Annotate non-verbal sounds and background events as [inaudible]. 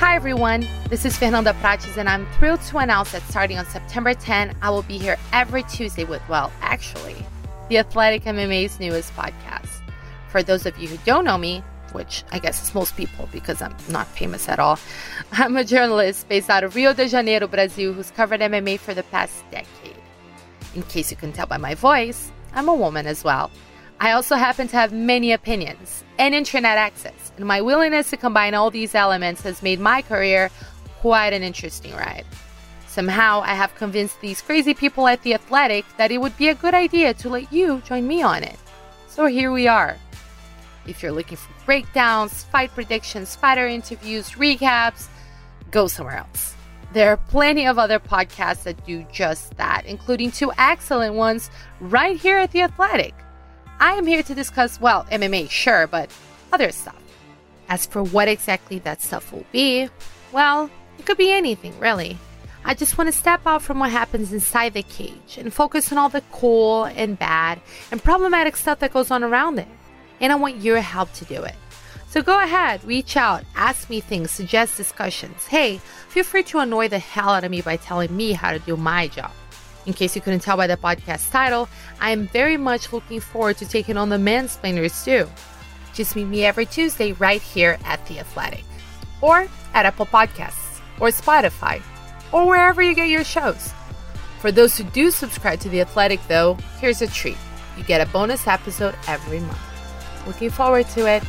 Hi, everyone. This is Fernanda Prates, and I'm thrilled to announce that starting on September 10, I will be here every Tuesday with, well, actually, the Athletic MMA's newest podcast. For those of you who don't know me, which I guess is most people because I'm not famous at all, [laughs] I'm a journalist based out of Rio de Janeiro, Brazil, who's covered MMA for the past decade. In case you can tell by my voice, I'm a woman as well. I also happen to have many opinions and internet access, and my willingness to combine all these elements has made my career quite an interesting ride. Somehow, I have convinced these crazy people at The Athletic that it would be a good idea to let you join me on it. So here we are. If you're looking for breakdowns, fight predictions, fighter interviews, recaps, go somewhere else. There are plenty of other podcasts that do just that, including two excellent ones right here at The Athletic. I am here to discuss, well, MMA, sure, but other stuff. As for what exactly that stuff will be, well, it could be anything, really. I just want to step out from what happens inside the cage and focus on all the cool and bad and problematic stuff that goes on around it. And I want your help to do it. So go ahead, reach out, ask me things, suggest discussions. Hey, feel free to annoy the hell out of me by telling me how to do my job. In case you couldn't tell by the podcast title, I am very much looking forward to taking on the mansplainers too. Just meet me every Tuesday right here at The Athletic, or at Apple Podcasts, or Spotify, or wherever you get your shows. For those who do subscribe to The Athletic, though, here's a treat you get a bonus episode every month. Looking forward to it.